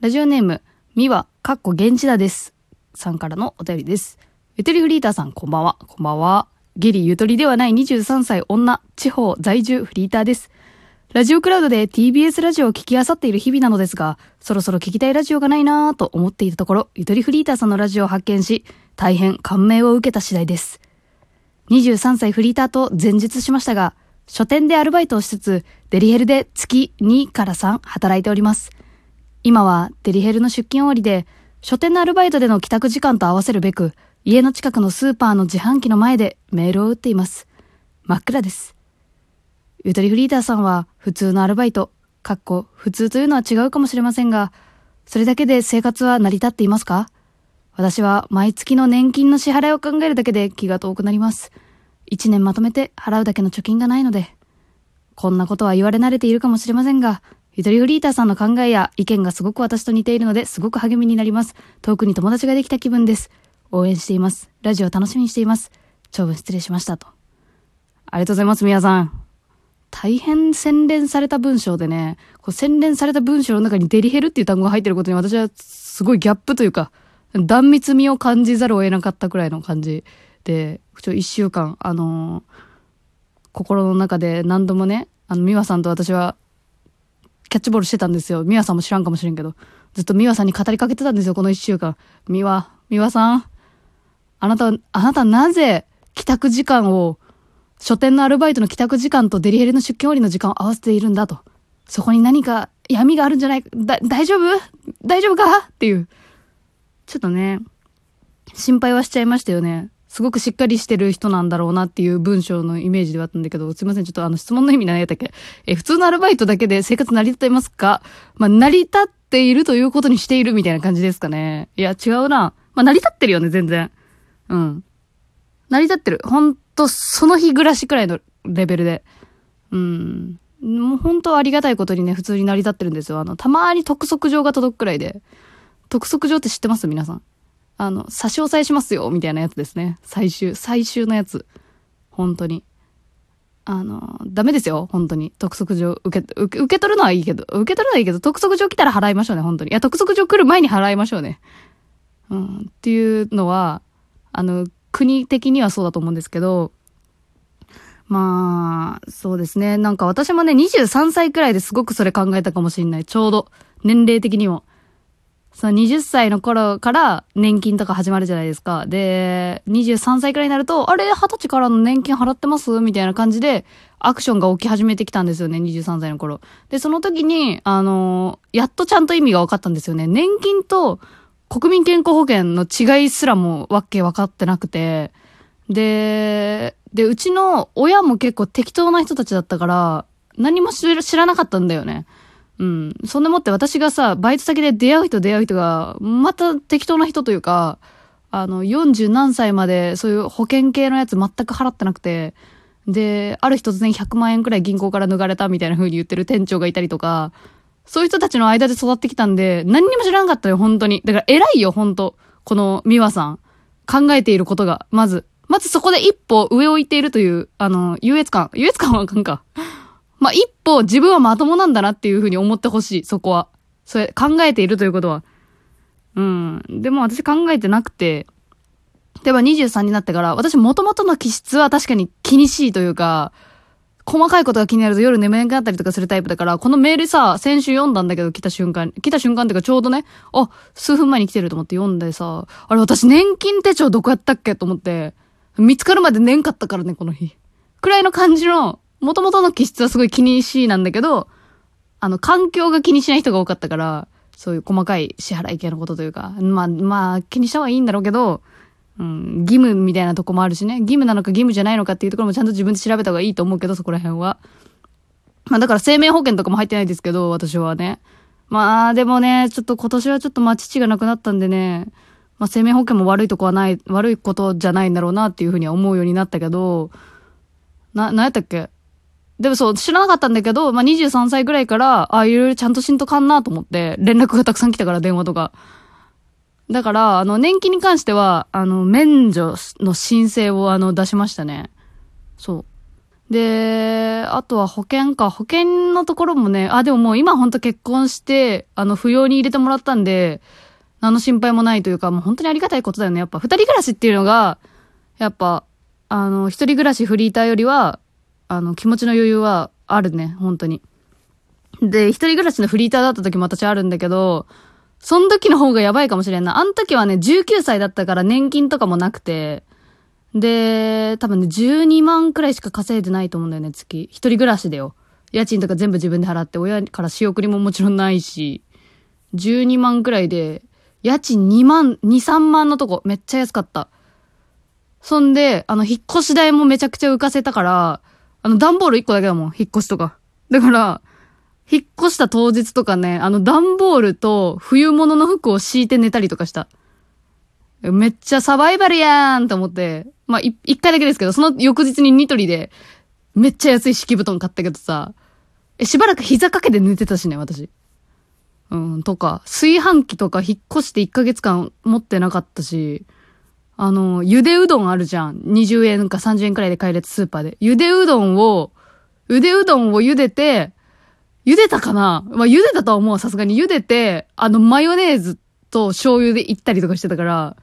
ラジオネーム、みわ、かっこ現地だです。さんからのお便りです。ゆとりフリーターさん、こんばんは。こんばんは。ギリゆとりではない23歳女、地方在住フリーターです。ラジオクラウドで TBS ラジオを聞き漁っている日々なのですが、そろそろ聞きたいラジオがないなぁと思っていたところ、ゆとりフリーターさんのラジオを発見し、大変感銘を受けた次第です。23歳フリーターと前述しましたが、書店でアルバイトをしつつ、デリヘルで月2から3働いております。今はデリヘルの出勤終わりで、書店のアルバイトでの帰宅時間と合わせるべく、家の近くのスーパーの自販機の前でメールを打っています。真っ暗です。ゆとりフリーターさんは普通のアルバイト、かっこ普通というのは違うかもしれませんが、それだけで生活は成り立っていますか？私は毎月の年金の支払いを考えるだけで気が遠くなります。一年まとめて払うだけの貯金がないので、こんなことは言われ慣れているかもしれませんが、ゆとりフリーターさんの考えや意見がすごく私と似ているのですごく励みになります。遠くに友達ができた気分です。応援しています。ラジオ楽しみにしています。長文失礼しましたと。ありがとうございます、皆さん。大変洗練された文章でね、こう洗練された文章の中にデリヘルっていう単語が入ってることに私はすごいギャップというか、断密味を感じざるを得なかったくらいの感じで、ちょ一週間、あのー心の中で何度もね、あの、美和さんと私は、キャッチボールしてたんですよ。美和さんも知らんかもしれんけど。ずっと美和さんに語りかけてたんですよ、この一週間。美和、美和さん。あなた、あなたなぜ、帰宅時間を、書店のアルバイトの帰宅時間とデリヘルの出勤終わりの時間を合わせているんだと。そこに何か闇があるんじゃない？だ、大丈夫？大丈夫か？っていう。ちょっとね、心配はしちゃいましたよね。すごくしっかりしてる人なんだろうなっていう文章のイメージではあったんだけど、すいません、ちょっとあの質問の意味何やったっけ？え、普通のアルバイトだけで生活成り立っていますかまあ、成り立っているということにしているみたいな感じですかね。いや、違うな。まあ、成り立ってるよね、全然。うん。成り立ってる。ほんと、その日暮らしくらいのレベルで。うん。もう本当ありがたいことにね、普通に成り立ってるんですよ。あの、たまに督促状が届くくらいで。督促状って知ってます？皆さん。あの、差し押さえしますよ、みたいなやつですね。最終、最終のやつ。本当に。あの、ダメですよ、本当に。督促状受け、受け、受け取るのはいいけど、受け取るのはいいけど、督促状来たら払いましょうね、本当に。いや、督促状来る前に払いましょうね。うん、っていうのは、あの、国的にはそうだと思うんですけど、まあ、そうですね。なんか私もね、23歳くらいですごくそれ考えたかもしれない。ちょうど。年齢的にも。その20歳の頃から年金とか始まるじゃないですか。で、23歳くらいになると、あれ、20歳からの年金払ってます？みたいな感じで、アクションが起き始めてきたんですよね、23歳の頃。で、その時に、あのやっとちゃんと意味が分かったんですよね。年金と国民健康保険の違いすらもわけ分かってなくて、で、で、うちの親も結構適当な人たちだったから、何も知らなかったんだよね。うん。そんでもって私がさ、バイト先で出会う人出会う人が、また適当な人というか、あの、40何歳までそういう保険系のやつ全く払ってなくて、で、ある日突然100万円くらい銀行から抜かれたみたいな風に言ってる店長がいたりとか、そういう人たちの間で育ってきたんで、何にも知らなかったよ、本当に。だから偉いよ、本当この美和さん。考えていることが、まず。まずそこで一歩上を行っているという、あの、優越感。優越感はあかんか。まあ、一歩自分はまともなんだなっていうふうに思ってほしい、そこは。それ、考えているということは。うん。でも私考えてなくて、例えば23になってから、私元々の気質は確かに気にしいというか、細かいことが気になると夜眠れなくなったりとかするタイプだから、このメールさ、先週読んだんだけど来た瞬間、来た瞬間っていうかちょうどね、あ、数分前に来てると思って読んでさ、あれ私年金手帳どこやったっけと思って、見つかるまで年かったからね、この日。くらいの感じの、元々の気質はすごい気にしいなんだけど、あの、環境が気にしない人が多かったから、そういう細かい支払い系のことというか、まあ、まあ、気にした方がいいんだろうけど、うん、義務みたいなとこもあるしね、義務なのか義務じゃないのかっていうところもちゃんと自分で調べた方がいいと思うけど、そこら辺は。まあだから生命保険とかも入ってないですけど、私はね。まあでもね、ちょっと今年はちょっとまあ父が亡くなったんでね、まあ生命保険も悪いとこはない、悪いことじゃないんだろうなっていうふうには思うようになったけど、な、なんやったっけ？でもそう、知らなかったんだけど、まあ23歳ぐらいから、ああ、いろいろちゃんとしんとかんなと思って、連絡がたくさん来たから、電話とか。だから、あの、年金に関しては、あの、免除の申請を、あの、出しましたね。そう。で、あとは保険か。保険のところもね、あ、でももう今ほんと結婚して、あの、扶養に入れてもらったんで、何の心配もないというか、もう本当にありがたいことだよね。やっぱ、二人暮らしっていうのが、やっぱ、あの、一人暮らしフリーターよりは、あの、気持ちの余裕はあるね、本当に。で、一人暮らしのフリーターだった時も私あるんだけど、その時の方がやばいかもしれんな。あの時はね、19歳だったから年金とかもなくて、で、多分ね、12万くらいしか稼いでないと思うんだよね、月。一人暮らしでよ。家賃とか全部自分で払って、親から仕送りももちろんないし、12万くらいで、家賃2万、2、3万のとこ、めっちゃ安かった。そんで、あの、引っ越し代もめちゃくちゃ浮かせたから、あの、段ボール1個だけだもん、引っ越しとか。だから、引っ越した当日とかね、あの、段ボールと冬物の服を敷いて寝たりとかした。めっちゃサバイバルやーんと思って、まあ、一回だけですけど、その翌日にニトリで、めっちゃ安い敷布団買ったけどさ、え、しばらく膝掛けて寝てたしね、私。うん、とか、炊飯器とか引っ越して1ヶ月間持ってなかったし、あの、ゆでうどんあるじゃん。20円か30円くらいで買えるやつスーパーで。ゆでうどんを、ゆでうどんを茹でて、茹でたかな？まあ、茹でたとは思う、さすがに。茹でて、あの、マヨネーズと醤油で行ったりとかしてたから、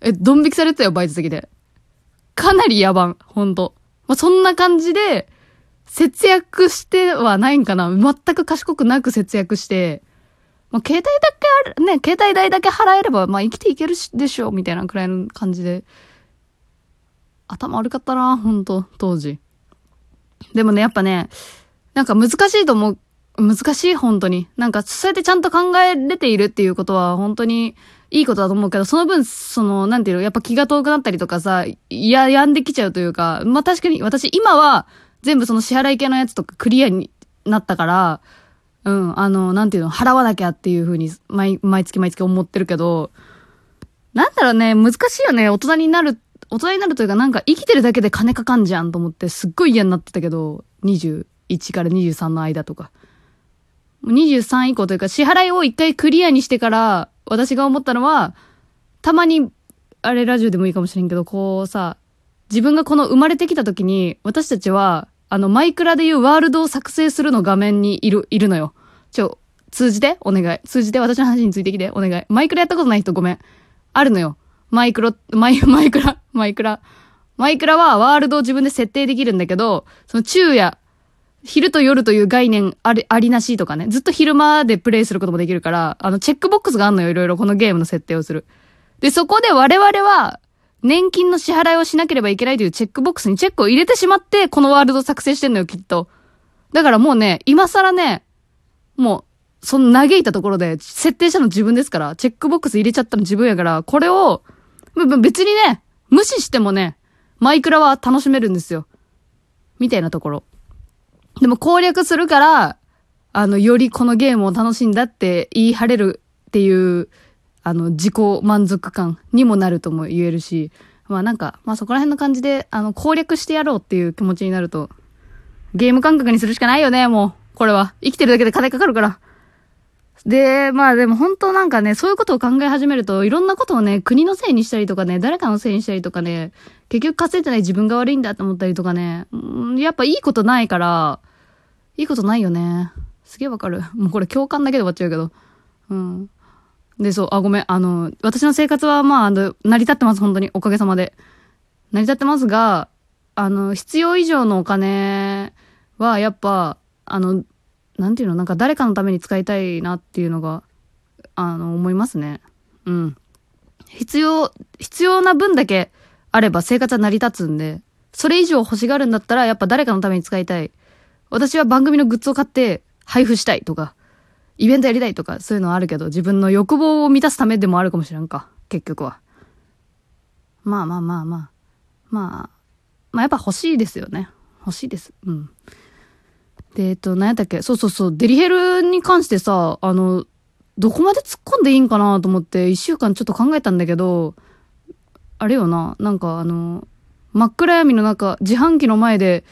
え、ドン引きされてたよ、バイト先で。かなり野蛮、ほんと。まあ、そんな感じで、節約してはないんかな全く賢くなく節約して、まあ、携帯だけある、ね、携帯代だけ払えれば、まあ、生きていけるでしょ、みたいなくらいの感じで。頭悪かったな、ほんと、当時。でもね、やっぱね、なんか難しいと思う。難しい、本当に。なんか、そうやってちゃんと考えれているっていうことは、本当に、いいことだと思うけど、その分、その、なんていうの、やっぱ気が遠くなったりとかさ、いや、病んできちゃうというか、まあ確かに私今は全部その支払い系のやつとかクリアになったから、うん、あの、なんていうの、払わなきゃっていうふうに、毎、毎月毎月思ってるけど、なんだろうね、難しいよね、大人になる、大人になるというか、なんか生きてるだけで金かかんじゃんと思って、すっごい嫌になってたけど、21から23の間とか。23以降というか、支払いを一回クリアにしてから、私が思ったのは、たまに、あれラジオでもいいかもしれんけど、こうさ、自分がこの生まれてきた時に、私たちは、あの、マイクラでいうワールドを作成するの画面にいる、いるのよ。ちょ、通じて？お願い。通じて私の話についてきてお願い。マイクラやったことない人ごめん。あるのよ。マイクロ、マイ、マイクラ、マイクラ。マイクラはワールドを自分で設定できるんだけど、その昼夜、昼と夜という概念あり、ありなしとかね。ずっと昼間でプレイすることもできるから、あの、チェックボックスがあんのよ。いろいろこのゲームの設定をする。で、そこで我々は、年金の支払いをしなければいけないというチェックボックスにチェックを入れてしまって、このワールドを作成してんのよ、きっと。だからもうね、今更ね、もう、その嘆いたところで、設定したの自分ですから、チェックボックス入れちゃったの自分やから、これを、別にね、無視してもね、マイクラは楽しめるんですよ。みたいなところ。でも攻略するから、あの、よりこのゲームを楽しんだって言い張れるっていう、あの、自己満足感にもなるとも言えるし、まあなんか、まあそこら辺の感じで、あの、攻略してやろうっていう気持ちになると、ゲーム感覚にするしかないよね、もう。これは。生きてるだけで金かかるから。で、まあでも本当なんかね、そういうことを考え始めると、いろんなことをね、国のせいにしたりとかね、誰かのせいにしたりとかね、結局稼いでない自分が悪いんだって思ったりとかね、やっぱいいことないから、いいことないよね。すげえわかる。もうこれ共感だけで終わっちゃうけど。うん。で、そう、あ、ごめん。あの、私の生活は、まあ、あの、成り立ってます、本当に。おかげさまで。成り立ってますが、あの、必要以上のお金は、やっぱ、あの、なんていうの、なんか誰かのために使いたいなっていうのが、あの、思いますね。うん。必要、必要な分だけあれば生活は成り立つんで、それ以上欲しがるんだったら、やっぱ誰かのために使いたい。私は番組のグッズを買って配布したいとか、イベントやりたいとか、そういうのはあるけど、自分の欲望を満たすためでもあるかもしれんか。結局は。まあまあまあまあ。まあ、まあやっぱ欲しいですよね。欲しいです。うん。で、えっと、何やったっけ？そうそうそう。デリヘルに関してさ、あの、どこまで突っ込んでいいんかなと思って、一週間ちょっと考えたんだけど、あれよな、なんかあの、真っ暗闇の中、自販機の前で、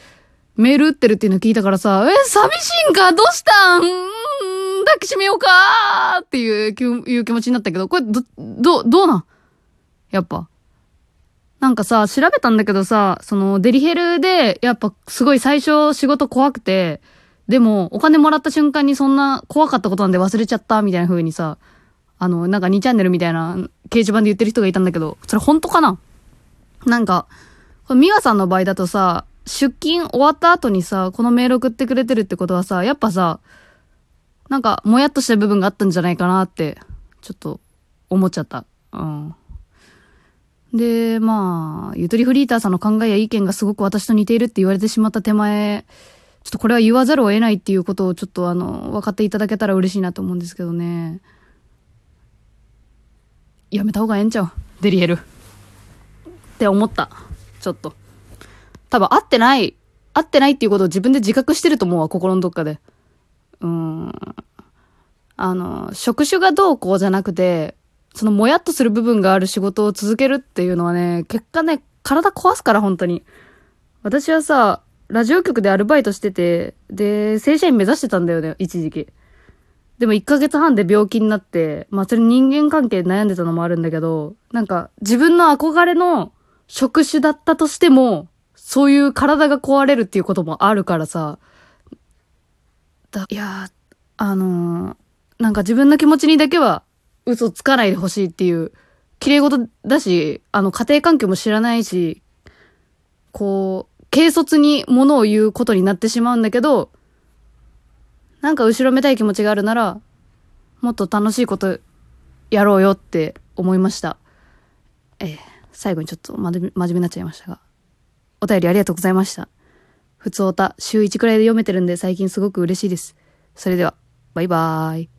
メール打ってるっていうの聞いたからさ、え、寂しいんか？どうしたん？抱きしめようかっていういう気持ちになったけど、これ、ど、ど、どうなん？やっぱ。なんかさ、調べたんだけどさ、そのデリヘルで、やっぱすごい最初仕事怖くて、でもお金もらった瞬間にそんな怖かったことなんで忘れちゃったみたいな風にさ、あの、なんか2チャンネルみたいな掲示板で言ってる人がいたんだけど、それ本当かな？なんか、ミワさんの場合だとさ、出勤終わった後にさ、このメール送ってくれてるってことはさ、やっぱさ、なんか、もやっとした部分があったんじゃないかなって、ちょっと、思っちゃった。うん。で、まあ、ゆとりフリーターさんの考えや意見がすごく私と似ているって言われてしまった手前、ちょっとこれは言わざるを得ないっていうことをちょっとあの、分かっていただけたら嬉しいなと思うんですけどね。やめた方がええんちゃう？デリヘル。って思った。ちょっと。多分合ってない、合ってないっていうことを自分で自覚してると思うわ、心のどっかで。うーん。あの、職種がどうこうじゃなくて、そのもやっとする部分がある仕事を続けるっていうのはね、結果ね、体壊すから、本当に。私はさ、ラジオ局でアルバイトしてて、で、正社員目指してたんだよね、一時期。でも1ヶ月半で病気になって、まあそれ人間関係悩んでたのもあるんだけど、なんか自分の憧れの職種だったとしても、そういう体が壊れるっていうこともあるからさ、だいや、あのーなんか自分の気持ちにだけは嘘つかないでほしいっていう、綺麗事だし、あの家庭環境も知らないし、こう、軽率に物を言うことになってしまうんだけど、なんか後ろめたい気持ちがあるなら、もっと楽しいことやろうよって思いました。えー最後にちょっと真面目になっちゃいましたが。お便りありがとうございました。普通おた、週1くらいで読めてるんで最近すごく嬉しいです。それでは、バイバーイ。